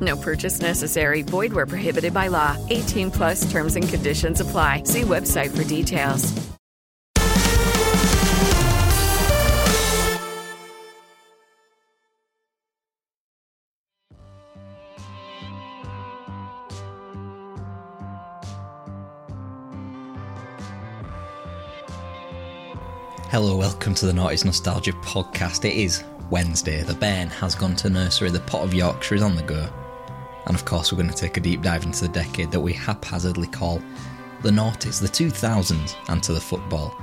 No purchase necessary. Void where prohibited by law. 18 plus terms and conditions apply. See website for details. Hello, welcome to the Noughties Nostalgia podcast. It is Wednesday. The bairn has gone to nursery. The pot of Yorkshire is on the go. And of course, we're going to take a deep dive into the decade that we haphazardly call the noughties, the 2000s, and to the football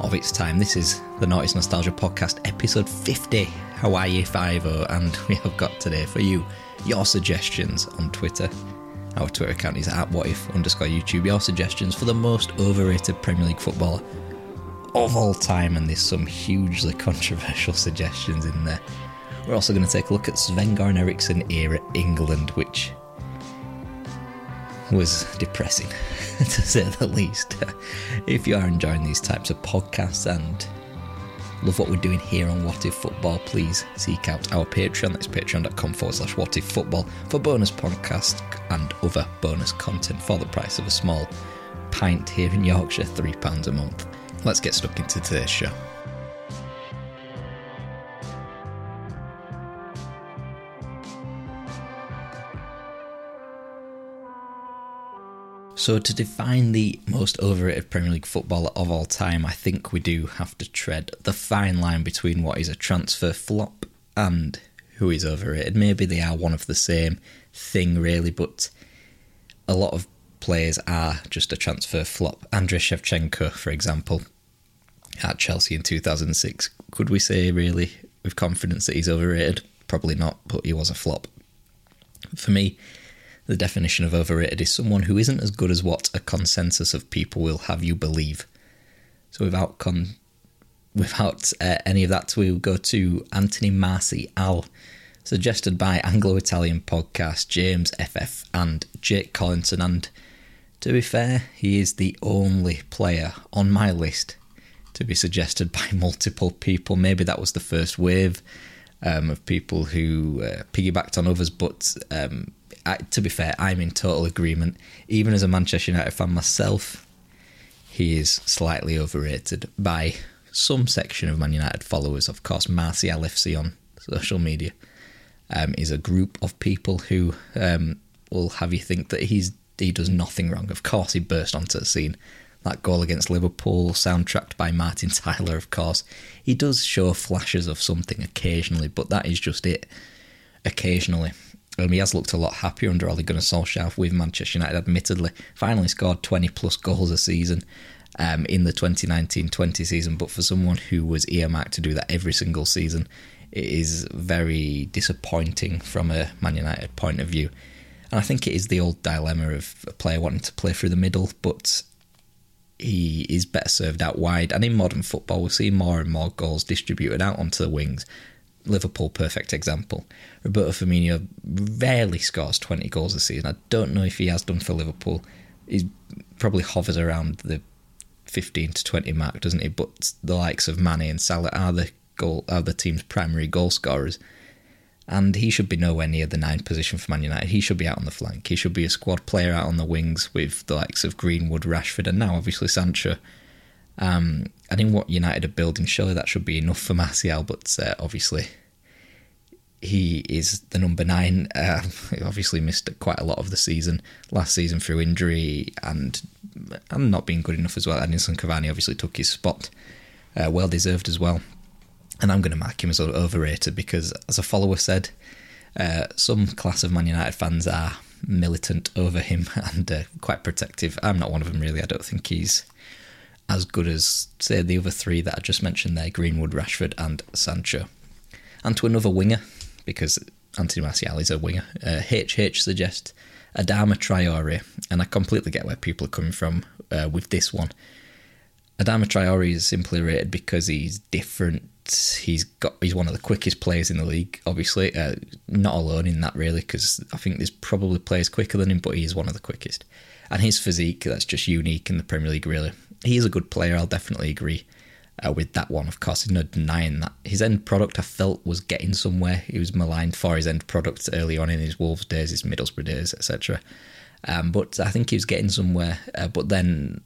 of its time. This is the Noughties Nostalgia podcast, episode 50, Hawaii 5 and we have got today for you your suggestions on Twitter. Our Twitter account is at whatif underscore YouTube. Your suggestions for the most overrated Premier League footballer of all time, and there's some hugely controversial suggestions in there. We're also going to take a look at Sven Goran Eriksson era England, which was depressing, to say the least. if you are enjoying these types of podcasts and love what we're doing here on What If Football, please seek out our Patreon. That's patreon.com forward slash What If Football for bonus podcasts and other bonus content for the price of a small pint here in Yorkshire, £3 a month. Let's get stuck into today's show. So, to define the most overrated Premier League footballer of all time, I think we do have to tread the fine line between what is a transfer flop and who is overrated. Maybe they are one of the same thing, really, but a lot of players are just a transfer flop. Andrei Shevchenko, for example, at Chelsea in 2006. Could we say, really, with confidence that he's overrated? Probably not, but he was a flop. For me, the definition of overrated is someone who isn't as good as what a consensus of people will have you believe. So without con- without uh, any of that, we'll go to Anthony Marcy Martial, suggested by Anglo-Italian podcast James FF and Jake Collinson. And to be fair, he is the only player on my list to be suggested by multiple people. Maybe that was the first wave um, of people who uh, piggybacked on others, but um, I, to be fair, I'm in total agreement. Even as a Manchester United fan myself, he is slightly overrated by some section of Man United followers. Of course, Martial FC on social media um, is a group of people who um, will have you think that he's he does nothing wrong. Of course, he burst onto the scene. That goal against Liverpool, soundtracked by Martin Tyler, of course. He does show flashes of something occasionally, but that is just it. Occasionally. Um, he has looked a lot happier under Ole Gunnar Solskjaer with Manchester United, admittedly. Finally scored 20 plus goals a season um, in the 2019 20 season, but for someone who was earmarked to do that every single season, it is very disappointing from a Man United point of view. And I think it is the old dilemma of a player wanting to play through the middle, but he is better served out wide. And in modern football, we're seeing more and more goals distributed out onto the wings. Liverpool perfect example. Roberto Firmino rarely scores 20 goals a season. I don't know if he has done for Liverpool. He probably hovers around the 15 to 20 mark, doesn't he? But the likes of Mane and Salah are the goal are the team's primary goal scorers. And he should be nowhere near the nine position for Man United. He should be out on the flank. He should be a squad player out on the wings with the likes of Greenwood, Rashford, and now obviously Sancho. Um, and in what United are building, surely that should be enough for Martial, but uh, obviously he is the number nine. Uh, he obviously missed quite a lot of the season last season through injury and and not being good enough as well. Edinson Cavani obviously took his spot, uh, well deserved as well. And I'm going to mark him as overrated because, as a follower said, uh, some class of Man United fans are militant over him and uh, quite protective. I'm not one of them really. I don't think he's as good as, say, the other three that I just mentioned there Greenwood, Rashford, and Sancho. And to another winger, because Anthony Martial is a winger, uh, HH suggests Adama Traore, and I completely get where people are coming from uh, with this one. Adama Traore is simply rated because he's different. He's got he's one of the quickest players in the league. Obviously, uh, not alone in that really, because I think there's probably players quicker than him, but he is one of the quickest. And his physique, that's just unique in the Premier League. Really, he is a good player. I'll definitely agree uh, with that one. Of course, no denying that his end product I felt was getting somewhere. He was maligned for his end product early on in his Wolves days, his Middlesbrough days, etc. Um, but I think he was getting somewhere. Uh, but then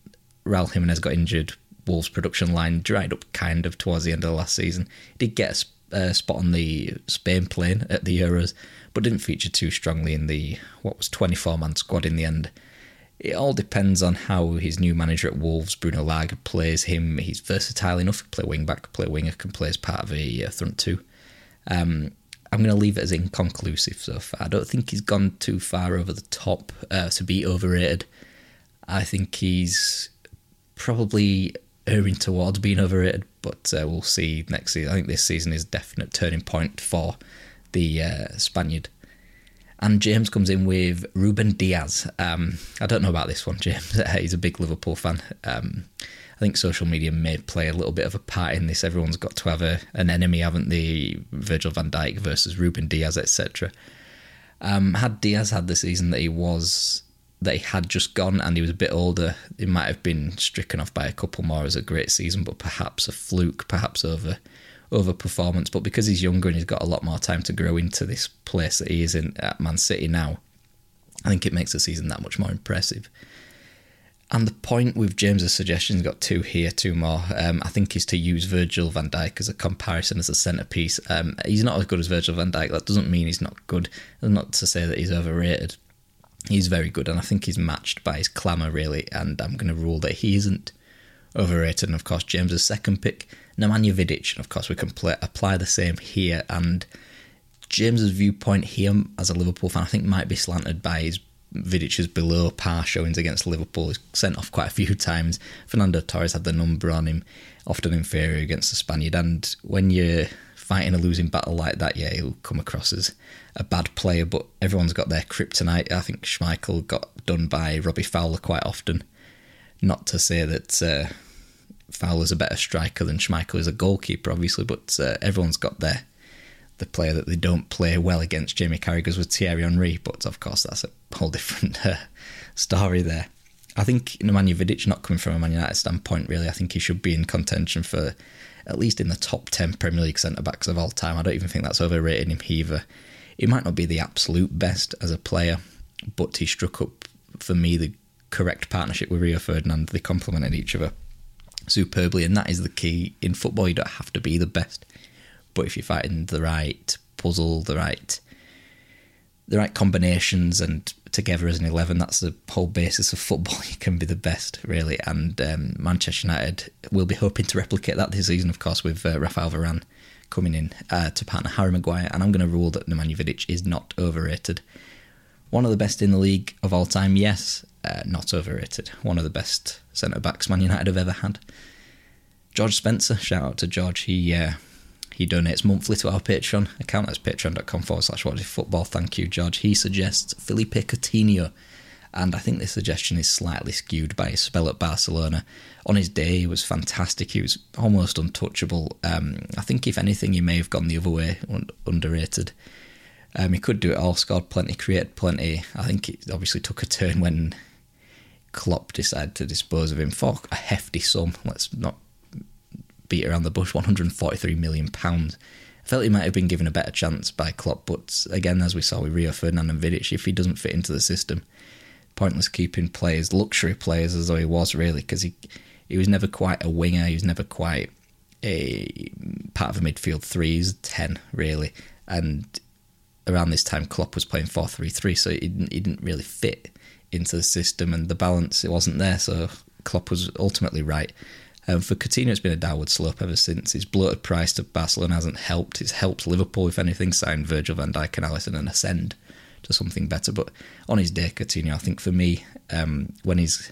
Raul Jimenez got injured. Wolves production line dried up kind of towards the end of the last season. He did get a uh, spot on the Spain plane at the Euros, but didn't feature too strongly in the what was 24 man squad in the end. It all depends on how his new manager at Wolves, Bruno Lage, plays him. He's versatile enough to play wing back, play winger, can play as part of a uh, front two. Um, I'm going to leave it as inconclusive so far. I don't think he's gone too far over the top uh, to be overrated. I think he's probably erring towards being overrated, but uh, we'll see next season. I think this season is a definite turning point for the uh, Spaniard. And James comes in with Ruben Dias. Um, I don't know about this one, James. He's a big Liverpool fan. Um, I think social media may play a little bit of a part in this. Everyone's got to have a, an enemy, haven't they? Virgil van Dijk versus Ruben Dias, etc. Um, had Dias had the season that he was, that he had just gone, and he was a bit older, he might have been stricken off by a couple more as a great season, but perhaps a fluke, perhaps over over performance. But because he's younger and he's got a lot more time to grow into this place that he is in at Man City now, I think it makes the season that much more impressive. And the point with James's suggestions, got two here, two more. Um, I think is to use Virgil van Dijk as a comparison as a centerpiece. Um, he's not as good as Virgil van Dijk. That doesn't mean he's not good. not to say that he's overrated. He's very good, and I think he's matched by his clamour really. And I'm going to rule that he isn't overrated. And of course, James's second pick Nemanja Vidic, and of course we can play, apply the same here. And James's viewpoint here as a Liverpool fan, I think, might be slanted by his Vidic's below par showings against Liverpool. He's sent off quite a few times. Fernando Torres had the number on him, often inferior against the Spaniard. And when you're fighting a losing battle like that, yeah, he'll come across as a bad player. But everyone's got their kryptonite. I think Schmeichel got done by Robbie Fowler quite often. Not to say that uh, Fowler's a better striker than Schmeichel is a goalkeeper, obviously, but uh, everyone's got their the player that they don't play well against. Jamie Carragher's with Thierry Henry, but of course that's a whole different uh, story there. I think Nemanja Vidic, not coming from a Man United standpoint, really, I think he should be in contention for at least in the top 10 Premier League centre backs of all time. I don't even think that's overrating him either. He might not be the absolute best as a player, but he struck up for me the correct partnership with Rio Ferdinand. They complemented each other superbly, and that is the key in football. You don't have to be the best, but if you're fighting the right puzzle, the right the right combinations, and together as an eleven, that's the whole basis of football. You can be the best, really. And um, Manchester United will be hoping to replicate that this season, of course, with uh, Rafael Varane coming in uh, to partner Harry Maguire. And I'm going to rule that Nemanja Vidic is not overrated. One of the best in the league of all time, yes, uh, not overrated. One of the best centre backs Man United have ever had. George Spencer, shout out to George. He uh, he donates monthly to our Patreon account. That's patreon.com forward slash what football. Thank you, George. He suggests Philippe Coutinho And I think this suggestion is slightly skewed by his spell at Barcelona. On his day, he was fantastic. He was almost untouchable. Um, I think, if anything, he may have gone the other way, un- underrated. Um, he could do it all, scored plenty, created plenty. I think it obviously took a turn when Klopp decided to dispose of him for a hefty sum. Let's not beat around the bush, 143 million pounds. I felt he might have been given a better chance by Klopp, but again, as we saw with Rio Ferdinand and Vidic, if he doesn't fit into the system, pointless keeping players, luxury players, as though he was really, because he he was never quite a winger. He was never quite a part of a midfield three. He's ten really, and around this time, Klopp was playing four three three, so he didn't, he didn't really fit into the system, and the balance it wasn't there. So Klopp was ultimately right. Um, for Coutinho, it's been a downward slope ever since. His bloated price to Barcelona hasn't helped. It's helped Liverpool, if anything, sign Virgil van Dijk and Alisson and ascend to something better. But on his day, Coutinho, I think for me, um, when he's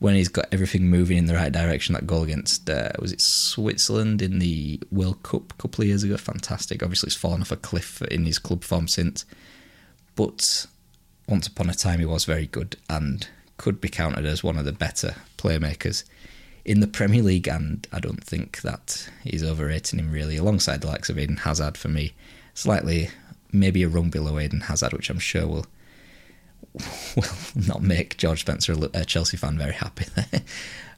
when he's got everything moving in the right direction, that goal against uh, was it Switzerland in the World Cup a couple of years ago, fantastic. Obviously, it's fallen off a cliff in his club form since, but once upon a time he was very good and could be counted as one of the better playmakers in the Premier League, and I don't think that he's overrating him really, alongside the likes of Eden Hazard for me. Slightly, maybe a rung below Eden Hazard, which I'm sure will will not make George Spencer a Chelsea fan very happy there.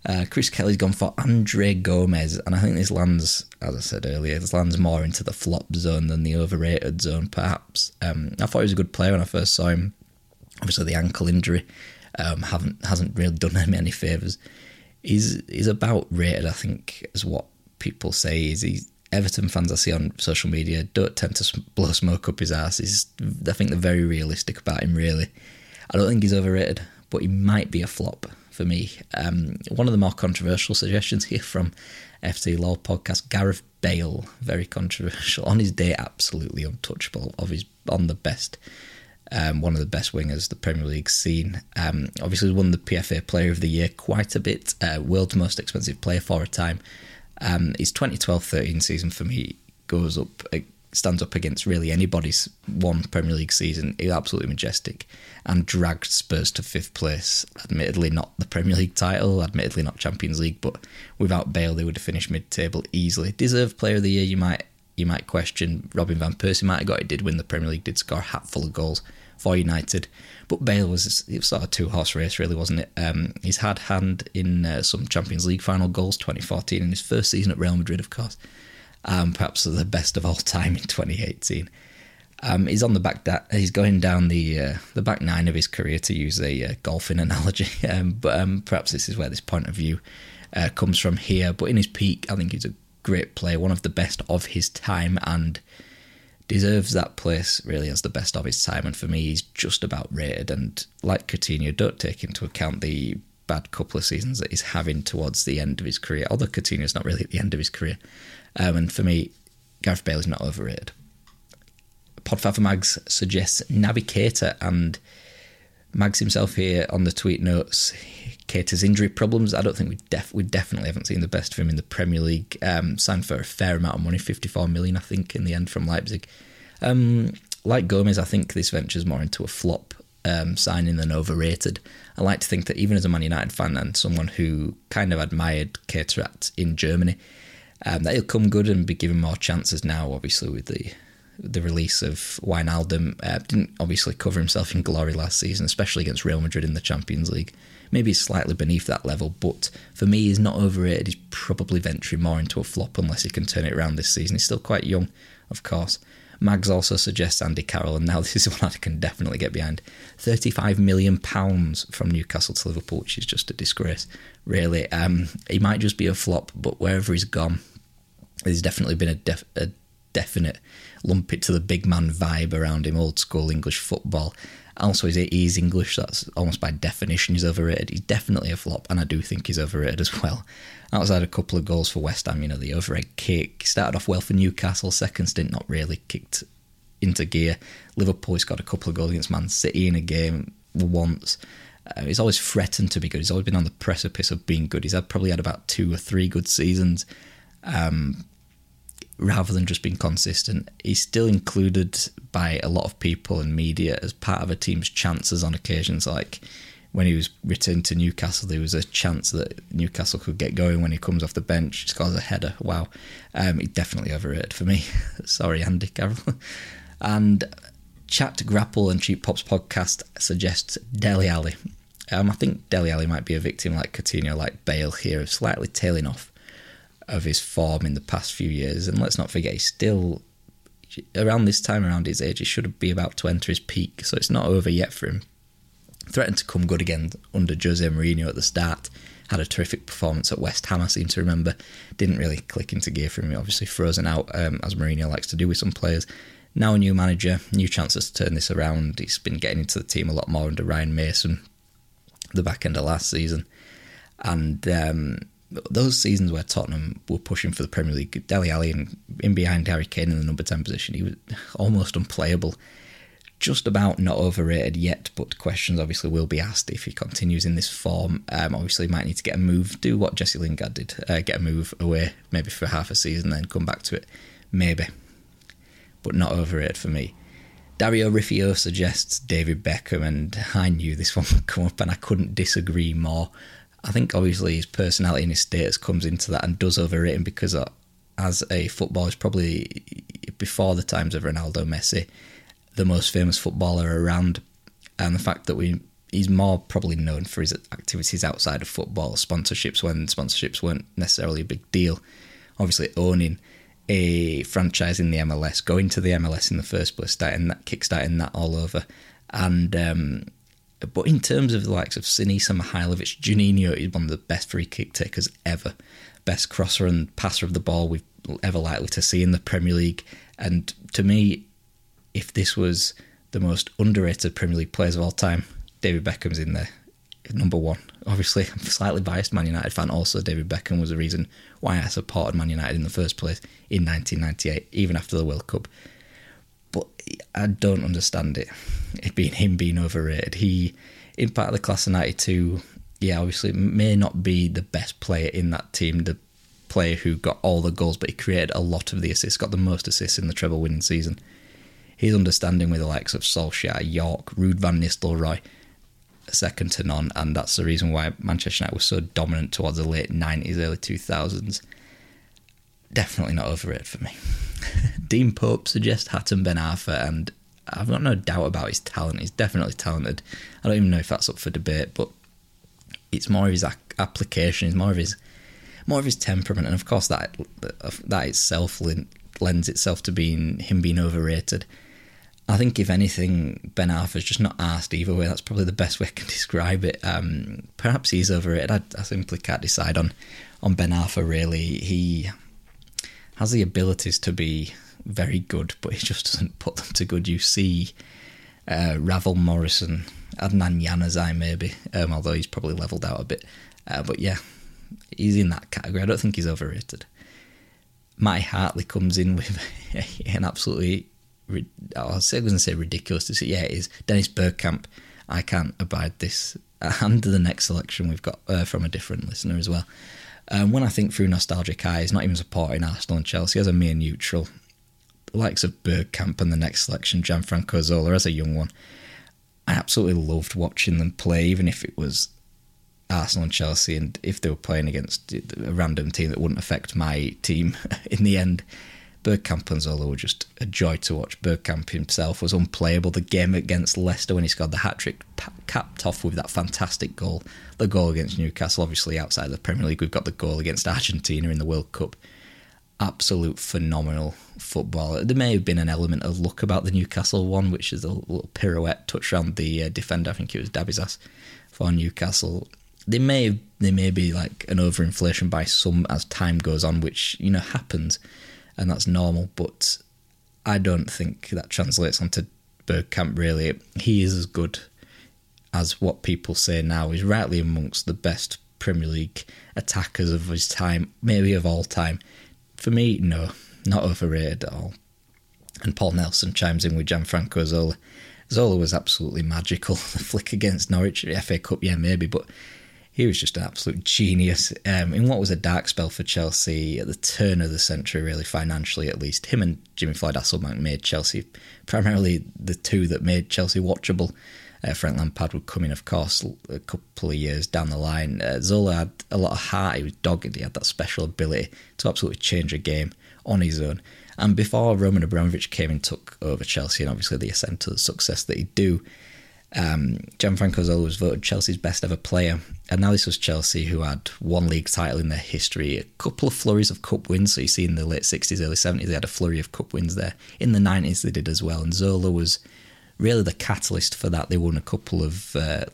Uh, Chris Kelly's gone for Andre Gomes, and I think this lands, as I said earlier, this lands more into the flop zone than the overrated zone, perhaps. Um, I thought he was a good player when I first saw him. Obviously, the ankle injury um, haven't hasn't really done him any favours. He's he's about rated, I think, as what people say. Is he Everton fans I see on social media don't tend to blow smoke up his ass. He's, I think they're very realistic about him. Really, I don't think he's overrated, but he might be a flop for me. Um, one of the more controversial suggestions here from FC Law podcast, Gareth Bale, very controversial on his day, absolutely untouchable. Of his on the best, um, one of the best wingers the Premier League's seen. Um, obviously, won the PFA Player of the Year quite a bit. Uh, world's most expensive player for a time. Um, his 2012-13 season for me goes up, It stands up against really anybody's one Premier League season. He's absolutely majestic and dragged Spurs to fifth place. Admittedly, not the Premier League title, admittedly not Champions League, but without Bale, they would have finished mid-table easily. Deserved Player of the Year, you might you might question. Robin van Persie might have got it. Did win the Premier League, did score a hatful of goals for United. But Bale was it was sort of two horse race, really, wasn't it? Um, he's had hand in uh, some Champions League final goals, 2014, in his first season at Real Madrid, of course. Um, perhaps the best of all time in 2018. Um, he's on the back. Da- he's going down the uh, the back nine of his career, to use a uh, golfing analogy. Um, but um, perhaps this is where this point of view uh, comes from here. But in his peak, I think he's a great player, one of the best of his time, and deserves that place really as the best of his time. And for me, he's just about rated. And like Coutinho, don't take into account the bad couple of seasons that he's having towards the end of his career. Although Coutinho's not really at the end of his career. Um, and for me, Gareth Bale is not overrated. Podfather Mags suggests Keita and Mags himself here on the tweet notes Keita's injury problems. I don't think we def- we definitely haven't seen the best of him in the Premier League. Um, signed for a fair amount of money, 54 million, I think, in the end from Leipzig. Um, like Gomes, I think this venture's more into a flop um, signing than overrated. I like to think that even as a Man United fan and someone who kind of admired Keita in Germany, um, that he'll come good and be given more chances now, obviously, with the the release of Wijnaldum. Uh, didn't obviously cover himself in glory last season, especially against Real Madrid in the Champions League. Maybe he's slightly beneath that level, but for me, he's not overrated. He's probably venturing more into a flop unless he can turn it around this season. He's still quite young, of course. Mags also suggests Andy Carroll, and now this is one I can definitely get behind. £35 million from Newcastle to Liverpool, which is just a disgrace, really. Um, he might just be a flop, but wherever he's gone, there's definitely been a, def- a definite lump it to the big man vibe around him, old school English football. Also, he's English, that's almost by definition he's overrated. He's definitely a flop, and I do think he's overrated as well. Outside a couple of goals for West Ham, you know, the overhead kick. Started off well for Newcastle, second stint not really kicked into gear. Liverpool, he's got a couple of goals against Man City in a game once. Uh, he's always threatened to be good. He's always been on the precipice of being good. He's had probably had about two or three good seasons. Um, rather than just being consistent. He's still included by a lot of people and media as part of a team's chances on occasions. Like when he was returned to Newcastle, there was a chance that Newcastle could get going when he comes off the bench, scores a header. Wow, um, he definitely overrated for me. Sorry, Andy Carroll. and Chat Grapple and Cheap Pops podcast suggests Dele Alli. Um, I think Dele Alli might be a victim like Coutinho, like Bale here, of slightly tailing off of his form in the past few years. And let's not forget, he's still around this time, around his age, he should be about to enter his peak. So it's not over yet for him. Threatened to come good again under Jose Mourinho at the start. Had a terrific performance at West Ham, I seem to remember. Didn't really click into gear for him. Obviously, frozen out, um, as Mourinho likes to do with some players. Now a new manager, new chances to turn this around. He's been getting into the team a lot more under Ryan Mason, the back end of last season. And um, those seasons where Tottenham were pushing for the Premier League, Dele Alli and in behind Harry Kane in the number 10 position, he was almost unplayable. Just about not overrated yet, but questions obviously will be asked if he continues in this form. Um, obviously, might need to get a move, do what Jesse Lingard did, uh, get a move away maybe for half a season, then come back to it. Maybe, but not overrated for me. Dario Rifio suggests David Beckham, and I knew this one would come up, and I couldn't disagree more. I think obviously his personality and his status comes into that and does overrate him because uh, as a footballer, he's probably before the times of Ronaldo, Messi, the most famous footballer around, and the fact that we he's more probably known for his activities outside of football, sponsorships when sponsorships weren't necessarily a big deal. Obviously, owning a franchise in the MLS, going to the MLS in the first place, starting that, kickstarting that all over, and um, but in terms of the likes of Sinisa Mihailovic, Juninho is one of the best free kick takers ever, best crosser and passer of the ball we've ever likely to see in the Premier League. And to me, if this was the most underrated Premier League players of all time, David Beckham's in there, number one. Obviously, I'm a slightly biased Man United fan. Also, David Beckham was the reason why I supported Man United in the first place in 1998, even after the World Cup. But I don't understand it. It being him being overrated. He, in part of the class of '92, yeah, obviously may not be the best player in that team, the player who got all the goals, but he created a lot of the assists, got the most assists in the treble winning season. His understanding with the likes of Solskjaer, Yorke, Ruud van Nistelrooy, second to none, and that's the reason why Manchester United was so dominant towards the late 90s, early 2000s. Definitely not overrated for me. Dean Pope suggests Hatem Ben Arfa, and I've got no doubt about his talent. He's definitely talented. I don't even know if that's up for debate, but it's more of his application, it's more of his more of his temperament, and of course that that itself lends itself to being him being overrated. I think if anything, Ben Arfa's just not asked either way. That's probably the best way I can describe it. Um, perhaps he's overrated. I, I, simply can't decide on on Ben Arfa. Really, he has the abilities to be very good, but he just doesn't put them to good. You see, uh, Ravel Morrison, Adnan Januzaj maybe, um, although he's probably levelled out a bit. Uh, but yeah, he's in that category. I don't think he's overrated. Matty Hartley comes in with an absolutely I was going to say ridiculous to say. Yeah, it is. Dennis Bergkamp. I can't abide this. And the next selection we've got uh, from a different listener as well. Um, when I think through nostalgic eyes, not even supporting Arsenal and Chelsea as a mere neutral, the likes of Bergkamp and the next selection, Gianfranco Zola as a young one, I absolutely loved watching them play, even if it was Arsenal and Chelsea, and if they were playing against a random team that wouldn't affect my team in the end. Bergkamp and Zola were just a joy to watch. Bergkamp himself was unplayable. The game against Leicester when he scored the hat trick, capped off with that fantastic goal. The goal against Newcastle, obviously outside the Premier League, we've got the goal against Argentina in the World Cup. Absolute phenomenal football. There may have been an element of luck about the Newcastle one, which is a little pirouette touch around the uh, defender. I think it was Dabizas for Newcastle. They may they may be like an overinflation by some as time goes on, which you know happens and that's normal. But I don't think that translates onto Bergkamp really. He is as good as what people say now. He's rightly amongst the best Premier League attackers of his time, maybe of all time. For me, no, not overrated at all. And Paul Nelson chimes in with Gianfranco Zola. Zola was absolutely magical. The flick against Norwich, FA Cup, yeah, maybe, but he was just an absolute genius um, in what was a dark spell for Chelsea at the turn of the century, really financially at least. Him and Jimmy Floyd Hasselbaink made Chelsea primarily the two that made Chelsea watchable. Uh, Frank Lampard would come in, of course, a couple of years down the line. Uh, Zola had a lot of heart. He was dogged. He had that special ability to absolutely change a game on his own. And before Roman Abramovich came and took over Chelsea, and obviously the ascent to the success that he'd do, um, Gianfranco Zola was voted Chelsea's best ever player, and now this was Chelsea who had one league title in their history, a couple of flurries of cup wins. So you see in the late 60s, early 70s, they had a flurry of cup wins there. In the 90s, they did as well, and Zola was really the catalyst for that. They won a couple of uh,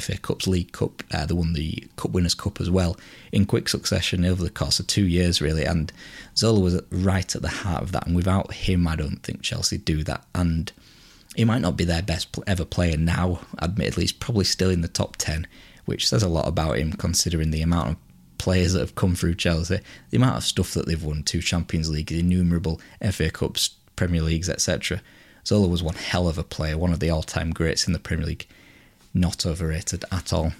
FA Cups, League Cup, uh, they won the Cup Winners' Cup as well in quick succession over the course of two years, really. And Zola was right at the heart of that, and without him, I don't think Chelsea do that. And he might not be their best ever player now, admittedly, he's probably still in the top 10, which says a lot about him considering the amount of players that have come through Chelsea, the amount of stuff that they've won two Champions Leagues, innumerable FA Cups, Premier Leagues, etc. Zola was one hell of a player, one of the all time greats in the Premier League. Not overrated at all.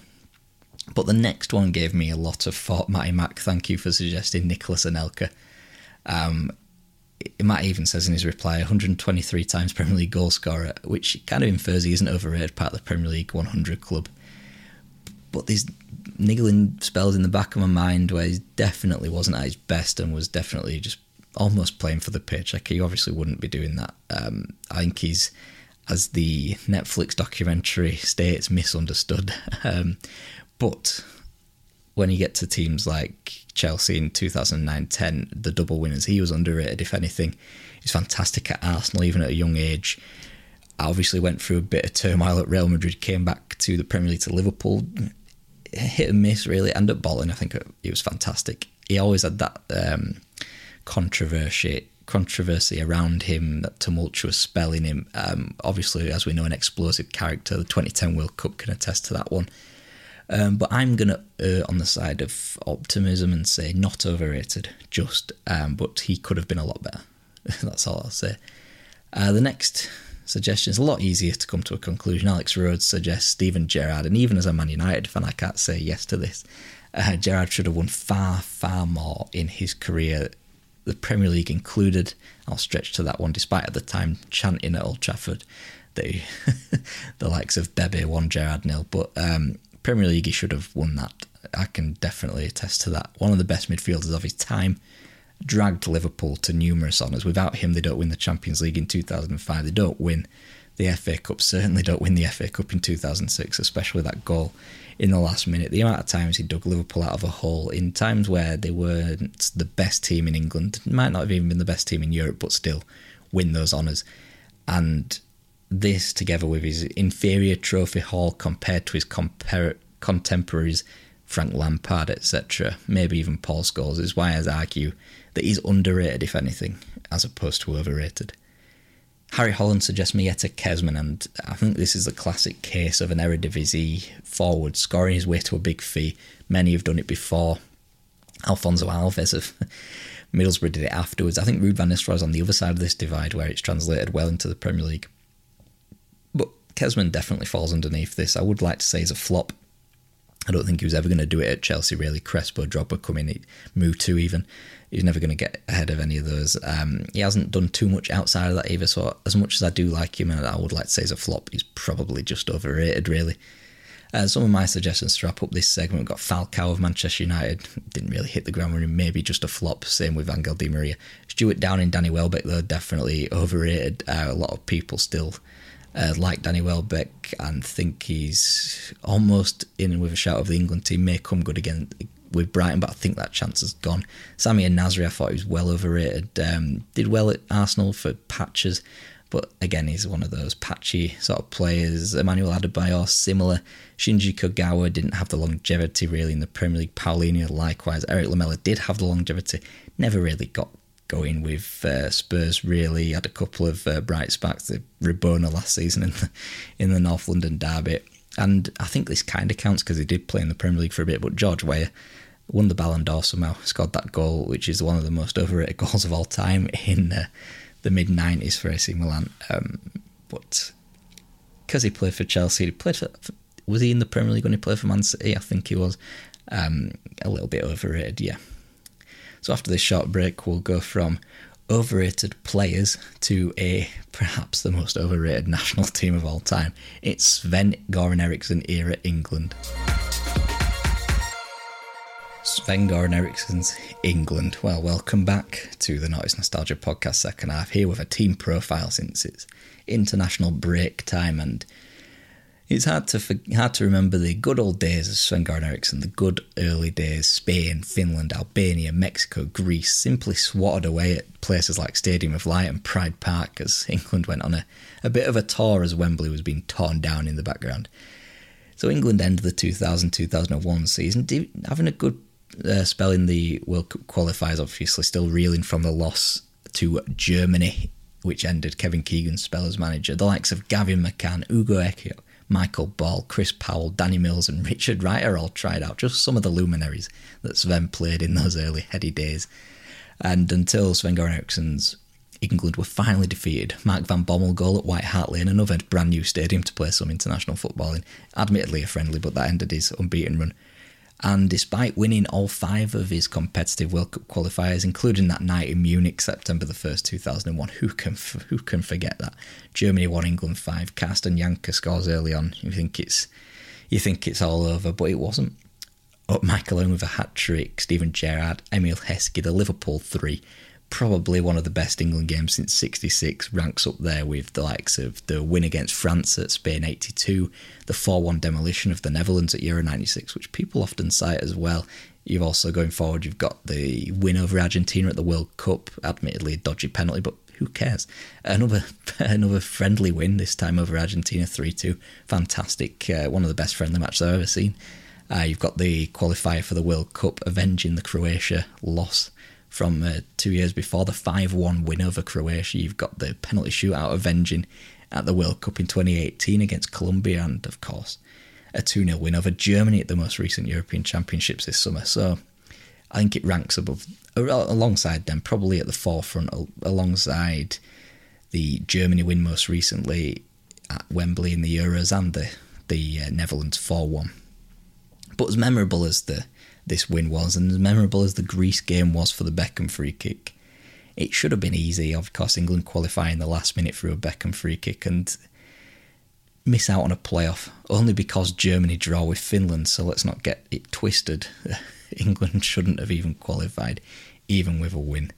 But the next one gave me a lot of thought. Matty Mack, thank you for suggesting Nicolas Anelka. Um, Matt even says in his reply 123 times Premier League goal scorer, which kind of infers he isn't overrated part of the Premier League 100 club. But these niggling spells in the back of my mind where he definitely wasn't at his best and was definitely just almost playing for the pitch. Like he obviously wouldn't be doing that. Um, I think he's, as the Netflix documentary states, misunderstood. Um, but when you get to teams like Chelsea in 2009-10, the double winners, he was underrated. If anything, he's fantastic at Arsenal, even at a young age. Obviously, went through a bit of turmoil at Real Madrid, came back to the Premier League to Liverpool, hit and miss really. And at Bolton, I think he was fantastic. He always had that um, controversy controversy around him, that tumultuous spell in him. Um, obviously, as we know, an explosive character. The 2010 World Cup can attest to that one. Um, but I'm going to err on the side of optimism and say not overrated, just, um, but he could have been a lot better. That's all I'll say. Uh, the next suggestion is a lot easier to come to a conclusion. Alex Rhodes suggests Steven Gerrard, and even as a Man United fan, I can't say yes to this. Uh, Gerrard should have won far, far more in his career, the Premier League included. I'll stretch to that one, despite at the time chanting at Old Trafford the the likes of Bebe won Gerrard nil. But um, Premier League, he should have won that. I can definitely attest to that. One of the best midfielders of his time, dragged Liverpool to numerous honours. Without him, they don't win the Champions League in 2005. They don't win the FA Cup. Certainly don't win the FA Cup in 2006, especially that goal in the last minute. The amount of times he dug Liverpool out of a hole in times where they weren't the best team in England, might not have even been the best team in Europe, but still win those honours. And this, together with his inferior trophy haul compared to his compar- contemporaries, Frank Lampard, etc., maybe even Paul Scholes, is why I argue that he's underrated, if anything, as opposed to overrated. Harry Holland suggests Mateja Kezman, and I think this is a classic case of an Eredivisie forward scoring his way to a big fee. Many have done it before. Afonso Alves of Middlesbrough did it afterwards. I think Ruud van Nistelrooy is on the other side of this divide where it's translated well into the Premier League. Kezman definitely falls underneath this. I would like to say he's a flop. I don't think he was ever going to do it at Chelsea, really. Crespo, Drogba coming, Mutu even. He's never going to get ahead of any of those. Um, he hasn't done too much outside of that either, so as much as I do like him and I would like to say he's a flop, he's probably just overrated, really. Uh, some of my suggestions to wrap up this segment we've got Falcao of Manchester United. Didn't really hit the ground running, maybe just a flop. Same with Angel Di Maria. Stuart Downing, Danny Welbeck, though, definitely overrated. Uh, a lot of people still uh, like Danny Welbeck and think he's almost in with a shout of the England team. May come good again with Brighton, but I think that chance has gone. Samir Nasri, I thought he was well overrated. Um, did well at Arsenal for patches, but again, he's one of those patchy sort of players. Emmanuel Adebayor, similar. Shinji Kagawa didn't have the longevity really in the Premier League. Paulinho, likewise. Erik Lamela did have the longevity, never really got going with uh, Spurs. Really had a couple of uh, bright sparks. The Rabona last season in the, in the North London derby, and I think this kind of counts because he did play in the Premier League for a bit. But George Weah won the Ballon d'Or somehow, scored that goal, which is one of the most overrated goals of all time in uh, the mid '90s for AC Milan. Um, but because he played for Chelsea, he played for, was he in the Premier League when he played for Man City? I think he was. Um, a little bit overrated, yeah. So after this short break, we'll go from overrated players to a perhaps the most overrated national team of all time. It's Sven Goran Eriksson era England. Sven Goran Eriksson's England. Well, welcome back to the Noughties Nostalgia podcast second half here with a team profile since it's international break time and it's hard to hard to remember the good old days of Sven Goran Eriksson, the good early days, Spain, Finland, Albania, Mexico, Greece, simply swatted away at places like Stadium of Light and Pride Park as England went on a, a bit of a tour as Wembley was being torn down in the background. So England ended the 2000-2001 season having a good uh, spell in the World Cup qualifiers, obviously still reeling from the loss to Germany, which ended Kevin Keegan's spell as manager. The likes of Gavin McCann, Ugo Ehiogu, Michael Ball, Chris Powell, Danny Mills, and Richard Wright are all tried out. Just some of the luminaries that Sven played in those early heady days. And until Sven Goran Eriksson's England were finally defeated, Mark Van Bommel goal at White Hart Lane, another brand new stadium to play some international football in. Admittedly a friendly, but that ended his unbeaten run. And despite winning all five of his competitive World Cup qualifiers, including that night in Munich, September the 1st, 2001, who can who can forget that? Germany won England 5, Carsten Jancker scores early on. You think it's you think it's all over, but it wasn't. Up Michael Owen with a hat trick, Steven Gerrard, Emile Heskey, the Liverpool 3, probably one of the best England games since 66, ranks up there with the likes of the win against France at Spain 82, the 4 1 demolition of the Netherlands at Euro 96, which people often cite as well. You've also, going forward, you've got the win over Argentina at the World Cup, admittedly a dodgy penalty, but who cares? Another another friendly win, this time over Argentina 3 2. Fantastic. Uh, one of the best friendly matches I've ever seen. Uh, you've got the qualifier for the World Cup, avenging the Croatia loss from uh, two years before the 5 1 win over Croatia. You've got the penalty shootout avenging at the World Cup in 2018 against Colombia, and of course, a 2 0 win over Germany at the most recent European Championships this summer. So I think it ranks above, alongside them, probably at the forefront, alongside the Germany win most recently at Wembley in the Euros and the, the uh, Netherlands 4 1. But as memorable as the this win was, and as memorable as the Greece game was for the Beckham free kick, it should have been easy. Of course, England qualifying the last minute through a Beckham free kick and miss out on a playoff only because Germany draw with Finland. So let's not get it twisted. England shouldn't have even qualified, even with a win,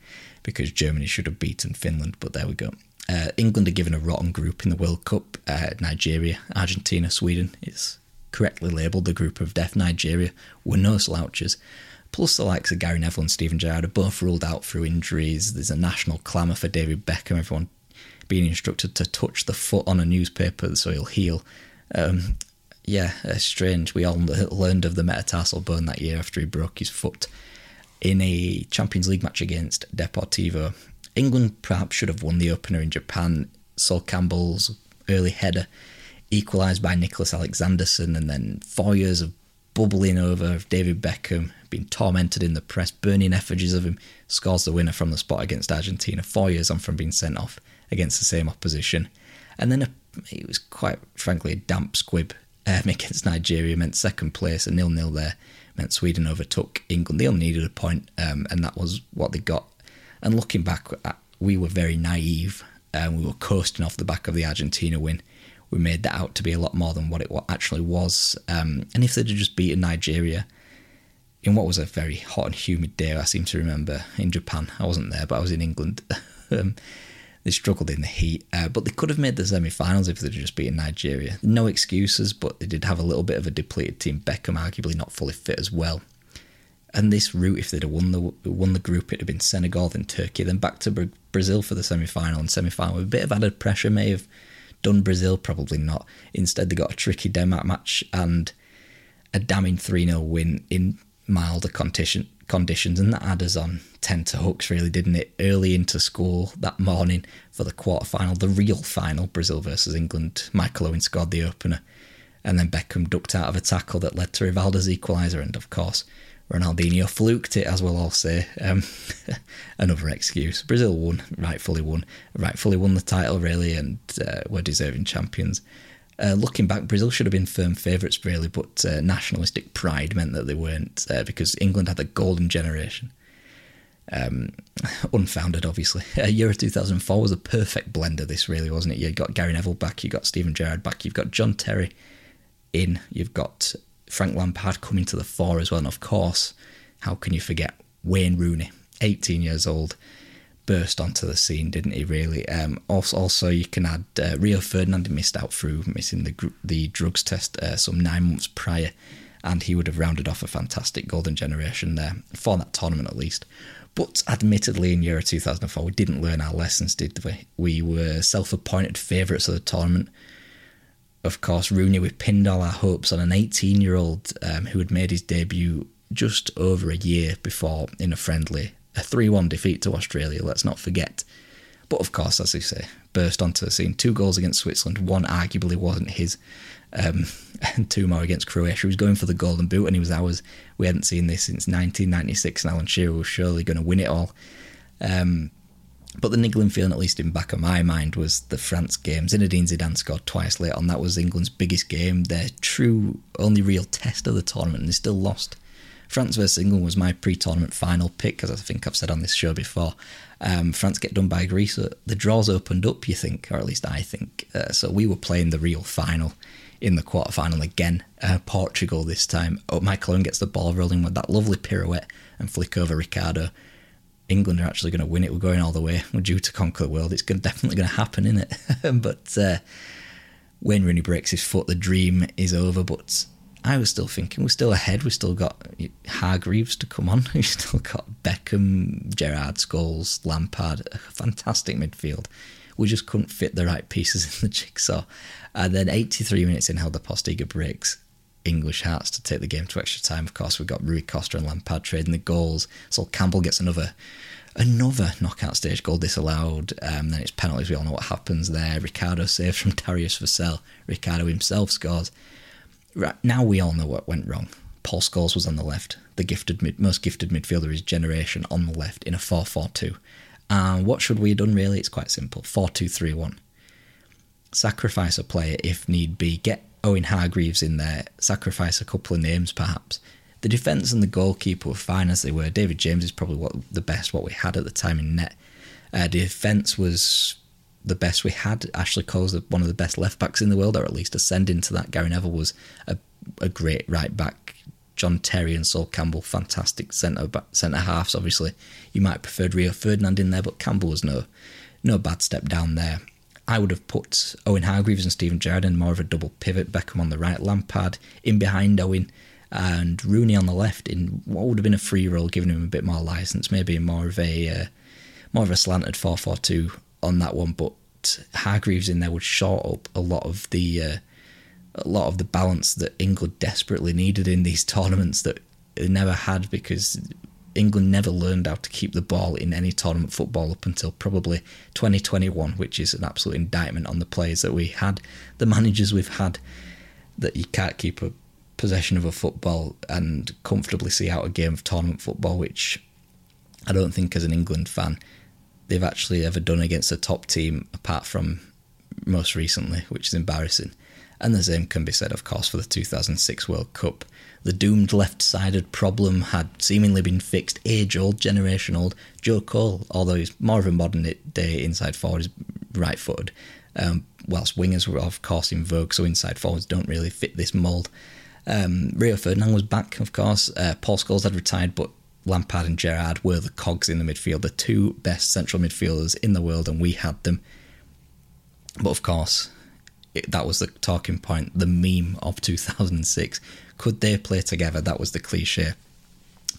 because Germany should have beaten Finland. But there we go. Uh, England are given a rotten group in the World Cup. Uh, Nigeria, Argentina, Sweden. It's correctly labelled the group of death Nigeria were no slouches. Plus, the likes of Gary Neville and Steven Gerrard are both ruled out through injuries. There's a national clamour for David Beckham, everyone being instructed to touch the foot on a newspaper so he'll heal. Um, yeah, it's strange. We all learned of the metatarsal bone that year after he broke his foot in a Champions League match against Deportivo. England perhaps should have won the opener in Japan. Sol Campbell's early header equalised by Niclas Alexandersson, and then four years of bubbling over of David Beckham, being tormented in the press, burning effigies of him, scores the winner from the spot against Argentina, four years on from being sent off against the same opposition. And then a, it was quite frankly a damp squib um, against Nigeria, meant second place, a nil-nil there, meant Sweden overtook England. They only needed a point, um, and that was what they got. And looking back, uh, we were very naive, and we were coasting off the back of the Argentina win we made that out to be a lot more than what it actually was. Um, and if they'd just beaten Nigeria in what was a very hot and humid day, I seem to remember in Japan. I wasn't there, but I was in England. um, they struggled in the heat, uh, but they could have made the semi-finals if they'd just beaten Nigeria. No excuses, but they did have a little bit of a depleted team. Beckham arguably not fully fit as well. And this route, if they'd have won the won the group, it'd have been Senegal, then Turkey, then back to Brazil for the semi-final and semi-final a bit of added pressure. May have Done Brazil? Probably not. Instead, they got a tricky Denmark match and a damning 3 0 win in milder condition, conditions, and that had us on 10 to hooks, really, didn't it? Early into school that morning for the quarter final, the real final, Brazil versus England. Michael Owen scored the opener, and then Beckham ducked out of a tackle that led to Rivaldo's equaliser, and of course, Ronaldinho fluked it, as we'll all say. Um, another excuse. Brazil won, rightfully won, rightfully won the title, really, and uh, were deserving champions. Uh, looking back, Brazil should have been firm favourites, really, but uh, nationalistic pride meant that they weren't uh, because England had the golden generation. Um, unfounded, obviously. Uh, Euro 2004 was a perfect blend of this, really, wasn't it? You got Gary Neville back, you got Steven Gerrard back, you've got John Terry in, you've got Frank Lampard coming to the fore as well, and of course, how can you forget Wayne Rooney, 18 years old, burst onto the scene, didn't he? Really. Um, also, also, you can add uh, Rio Ferdinand. Missed out through missing the the drugs test uh, some nine months prior, and he would have rounded off a fantastic golden generation there for that tournament at least. But admittedly, in Euro 2004, we didn't learn our lessons, did we? We were self-appointed favourites of the tournament. Of course, Rooney, we pinned all our hopes on an 18-year-old um, who had made his debut just over a year before in a friendly, a 3 1 defeat to Australia, let's not forget. But of course, as you say, burst onto the scene. Two goals against Switzerland, one arguably wasn't his, um, and two more against Croatia. He was going for the golden boot, and he was ours. We hadn't seen this since 1996, and Alan Shearer was surely going to win it all. Um, but the niggling feeling, at least in back of my mind, was the France game. Zinedine Zidane scored twice late on. That was England's biggest game, their true, only real test of the tournament, and they still lost. France versus England was my pre-tournament final pick, as I think I've said on this show before. Um, France get done by Greece. So the draws opened up, you think, or at least I think. Uh, so we were playing the real final in the quarterfinal again. Uh, Portugal this time. Oh, Michael Owen gets the ball rolling with that lovely pirouette and flick over Ricardo. England are actually going to win it. We're going all the way. We're due to conquer the world. It's going, definitely going to happen, isn't it? but uh, when Rooney breaks his foot, the dream is over. But I was still thinking we're still ahead. We've still got Hargreaves to come on. We've still got Beckham, Gerrard, Scholes, Lampard. A fantastic midfield. We just couldn't fit the right pieces in the jigsaw. And then 83 minutes in, Helder Postiga breaks English hearts to take the game to extra time. Of course, we've got Rui Costa and Lampard trading the goals. So Campbell gets another another knockout stage goal disallowed. Um, then it's penalties. We all know what happens there. Ricardo saves from Darius Vassell. Ricardo himself scores. Right, now we all know what went wrong. Paul Scholes was on the left, the gifted mid, most gifted midfielder of his generation on the left in a 4 4 2. And what should we have done really? It's quite simple 4 2 3 1. Sacrifice a player if need be, get Owen Hargreaves in there, sacrifice a couple of names perhaps. The defence and the goalkeeper were fine as they were. David James is probably what the best what we had at the time in net. Uh, defence was the best we had. Ashley Cole's one of the best left backs in the world, or at least ascending to that. Gary Neville was a, a great right back. John Terry and Sol Campbell, fantastic centre centre halves. Obviously, you might have preferred Rio Ferdinand in there, but Campbell was no no bad step down there. I would have put Owen Hargreaves and Steven Gerrard in more of a double pivot. Beckham on the right, Lampard in behind Owen, and Rooney on the left in what would have been a free role, giving him a bit more license, maybe more of a uh, more of a slanted four four two on that one, but Hargreaves in there would short up a lot of the uh, a lot of the balance that England desperately needed in these tournaments that they never had because England never learned how to keep the ball in any tournament football up until probably 2021, which is an absolute indictment on the players that we had, the managers we've had, that you can't keep a possession of a football and comfortably see out a game of tournament football, which I don't think as an England fan they've actually ever done against a top team apart from most recently, which is embarrassing. And the same can be said, of course, for the 2006 World Cup. The doomed left sided problem had seemingly been fixed, age old, generation old. Joe Cole, although he's more of a modern day inside forward, is right footed, um, whilst wingers were, of course, in vogue, so inside forwards don't really fit this mould. Um, Rio Ferdinand was back, of course. Uh, Paul Scholes had retired, but Lampard and Gerrard were the cogs in the midfield, the two best central midfielders in the world, and we had them. But of course, it, that was the talking point, the meme of 2006. Could they play together? That was the cliche.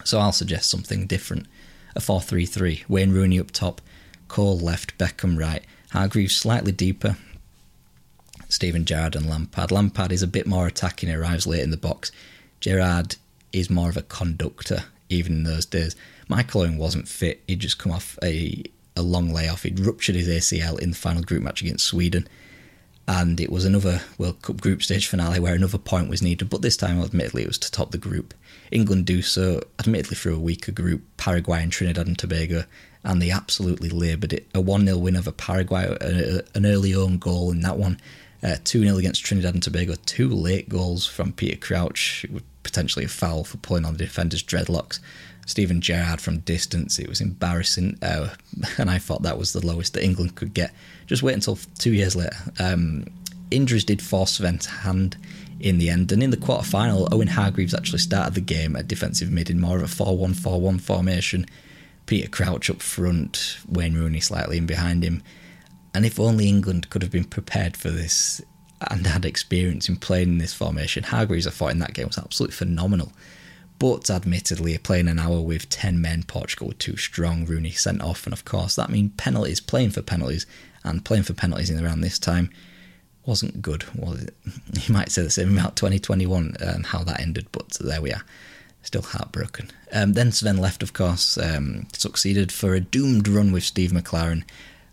So I'll suggest something different. A 4 3 3. Wayne Rooney up top, Cole left, Beckham right, Hargreaves slightly deeper, Steven Gerrard and Lampard. Lampard is a bit more attacking, He arrives late in the box. Gerrard is more of a conductor even in those days. Michael Owen wasn't fit. He'd just come off a, a long layoff. He'd ruptured his ACL in the final group match against Sweden. And it was another World Cup group stage finale where another point was needed, but this time, admittedly, it was to top the group. England do so, admittedly, through a weaker group Paraguay and Trinidad and Tobago, and they absolutely laboured it. A 1 0 win over Paraguay, an early own goal in that one. Uh, 2 0 against Trinidad and Tobago. Two late goals from Peter Crouch, potentially a foul for pulling on the defender's dreadlocks. Steven Gerrard from distance. It was embarrassing, uh, and I thought that was the lowest that England could get. Just wait until two years later. Um, injuries did force Sven's hand in the end, and in the quarter final, Owen Hargreaves actually started the game at defensive mid in more of a 4 1 4 1 formation. Peter Crouch up front, Wayne Rooney slightly in behind him. And if only England could have been prepared for this and had experience in playing in this formation, Hargreaves, I thought, in that game was absolutely phenomenal. But admittedly, playing an hour with 10 men, Portugal were too strong. Rooney sent off, and of course, that means penalties, playing for penalties, and playing for penalties in around this time wasn't good, was it? You might say the same about 2021 and how that ended, but there we are. Still heartbroken. Um, then Sven left, of course, um, succeeded for a doomed run with Steve McClaren.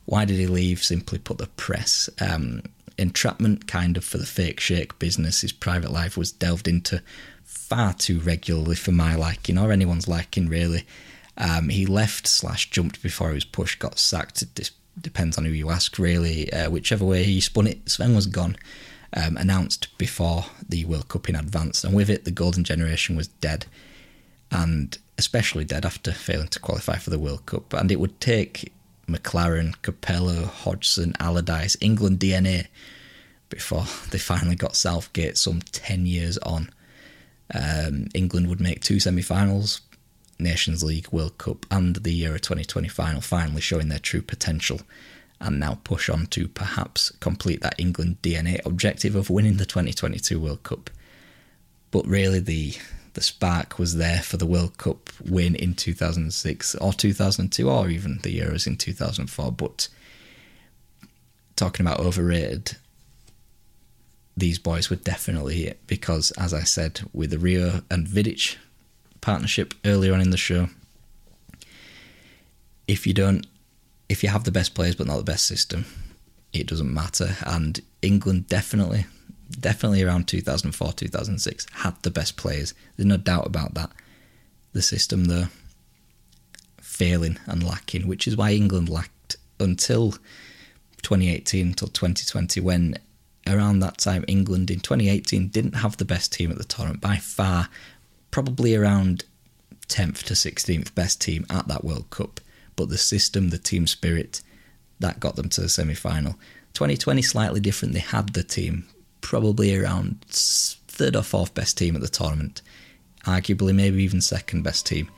Why did he leave? Simply put, the press. Um, entrapment, kind of, for the fake shake business. His private life was delved into far too regularly for my liking, or anyone's liking, really. Um, he left slash jumped before he was pushed, got sacked. It depends on who you ask, really. Uh, whichever way he spun it, Sven was gone. Um, announced before the World Cup in advance, and with it, the golden generation was dead, and especially dead after failing to qualify for the World Cup. And it would take McClaren, Capello, Hodgson, Allardyce, England DNA before they finally got Southgate some 10 years on. Um, England would make two semi finals, Nations League, World Cup, and the Euro 2020 final, finally showing their true potential and now push on to perhaps complete that England DNA objective of winning the 2022 World Cup. But really, the the spark was there for the World Cup win in 2006 or 2002 or even the Euros in 2004. But talking about overrated, these boys were definitely it because, as I said, with the Rio and Vidic partnership earlier on in the show, if you don't if you have the best players but not the best system, it doesn't matter. And England definitely, definitely around 2004, 2006 had the best players. There's no doubt about that. The system, though, failing and lacking, which is why England lacked until 2018, until 2020, when around that time England in 2018 didn't have the best team at the tournament by far, probably around 10th to 16th best team at that World Cup but the system, the team spirit, that got them to the semi final. 2020 slightly different. They had the team, probably around third or fourth best team at the tournament, arguably maybe even second best team.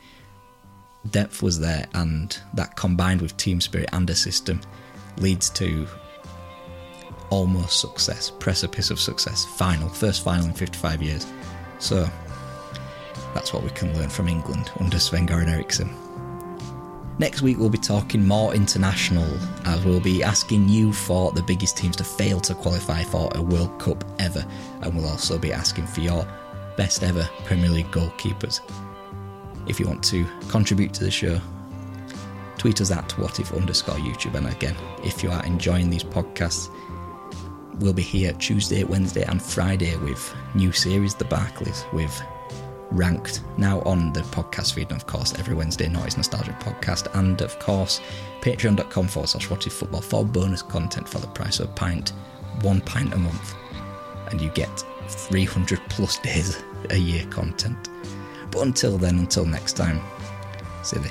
Depth was there, and that combined with team spirit and a system leads to almost success, precipice of success, final, first final in 55 years. So that's what we can learn from England under Sven Goran Eriksson. Next week, we'll be talking more international as we'll be asking you for the biggest teams to fail to qualify for a World Cup ever, and we'll also be asking for your best ever Premier League goalkeepers. If you want to contribute to the show, tweet us at whatif underscore YouTube. And again, if you are enjoying these podcasts, we'll be here Tuesday, Wednesday, and Friday with new series, The Barclays, with ranked now on the podcast feed, and of course, every Wednesday, Noughties Nostalgia podcast, and of course, patreon.com forward slash what football for bonus content for the price of a pint, one pint a month, and you get 300 plus days a year content. But until then, until next time, silly.